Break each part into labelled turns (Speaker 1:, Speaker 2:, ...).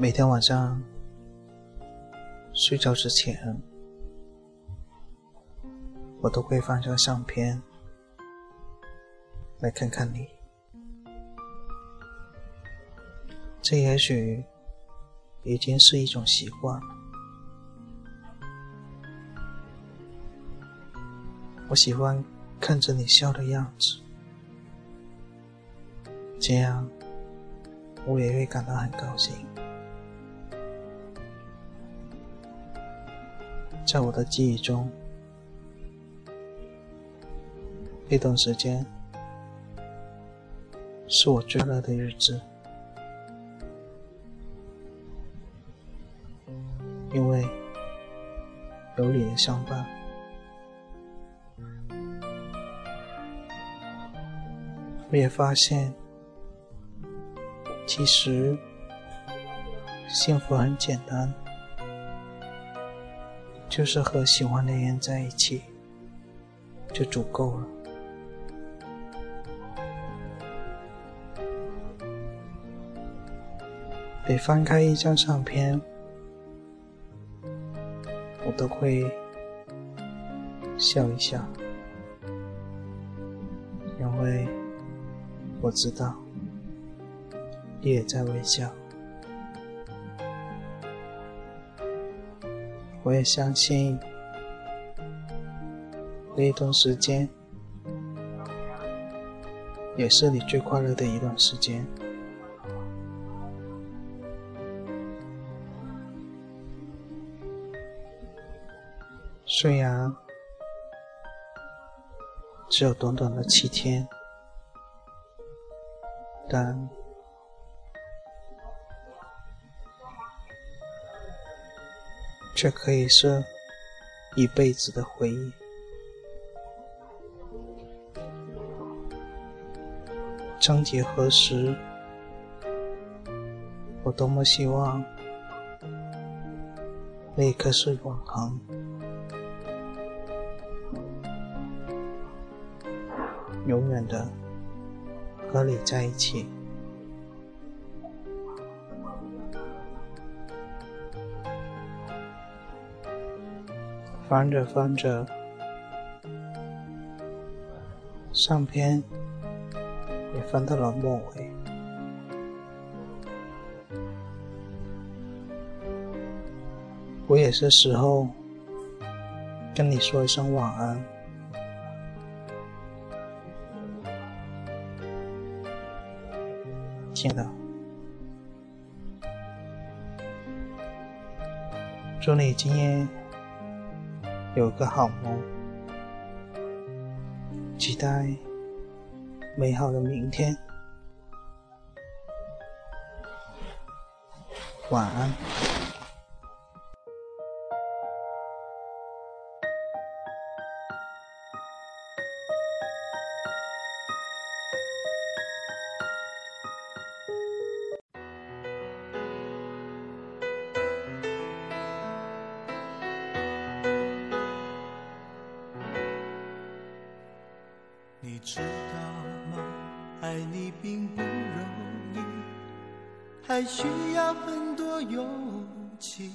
Speaker 1: 每天晚上睡觉之前，我都会翻张相片来看看你。这也许已经是一种习惯。我喜欢看着你笑的样子，这样我也会感到很高兴。在我的记忆中，那段时间是我最快乐的日子，因为有你的相伴。我也发现，其实幸福很简单，就是和喜欢的人在一起就足够了。每翻开一张相片，我都会笑一笑，因为。我知道，你也在微笑。我也相信，那段时间也是你最快乐的一段时间。虽然只有短短的七天。但却可以是一辈子的回忆。章节何时？我多么希望那一刻是永恒，永远的。和你在一起，翻着翻着，上篇也翻到了末尾。我也是时候跟你说一声晚安。亲爱的，祝你今夜有个好梦，期待美好的明天，晚安。
Speaker 2: 并不容易，还需要很多勇气。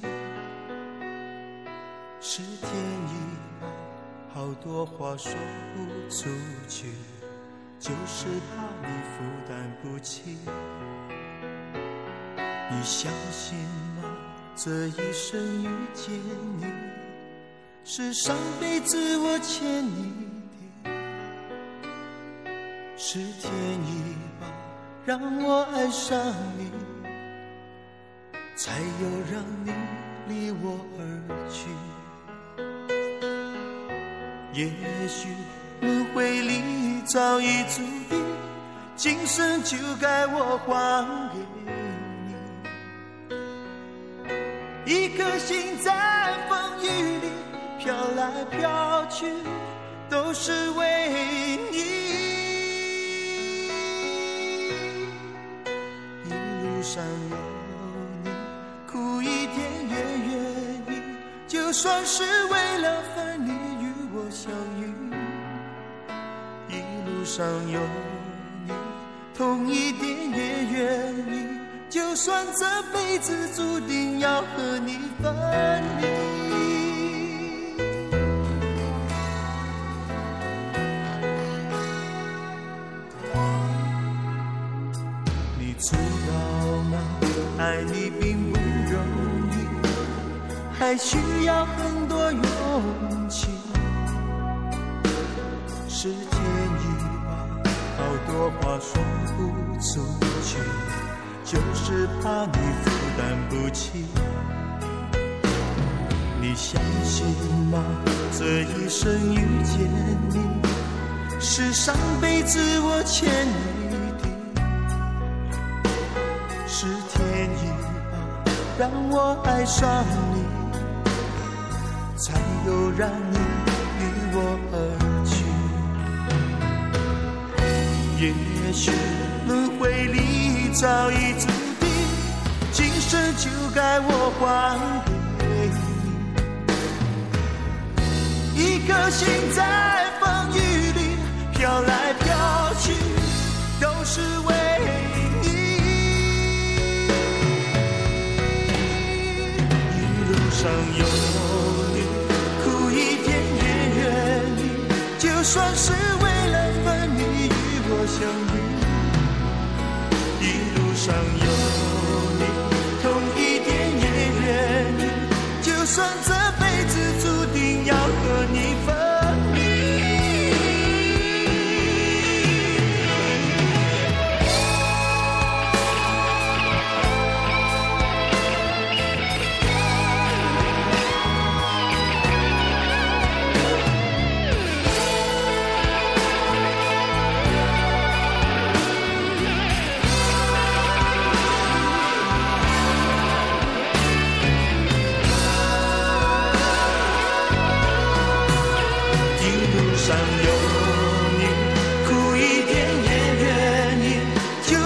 Speaker 2: 是天意，好多话说不出去，就是怕你负担不起。你相信吗？这一生遇见你，是上辈子我欠你的。是天意，让我爱上你，才有让你离我而去。也许轮回里早已注定，今生就该我还给你。一颗心在风雨里飘来飘去，都是为你。算是为了分离与我相遇。一路上有你，痛一点也愿意，就算这辈子注定要和你分离。你知道吗？爱你并不，还需要很多勇气。是天意吧，好多话说不出去，就是怕你负担不起。你相信吗？这一生遇见你，是上辈子我欠你的。是天意吧，让我爱上你，让你离我而去。也许轮回里早已注定，今生就该我还给你。一颗心在风雨里飘来飘去，都是为你。一路上有算是为了分你与我相遇。一路上有你，痛一点也愿意，就算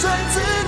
Speaker 2: 算自己。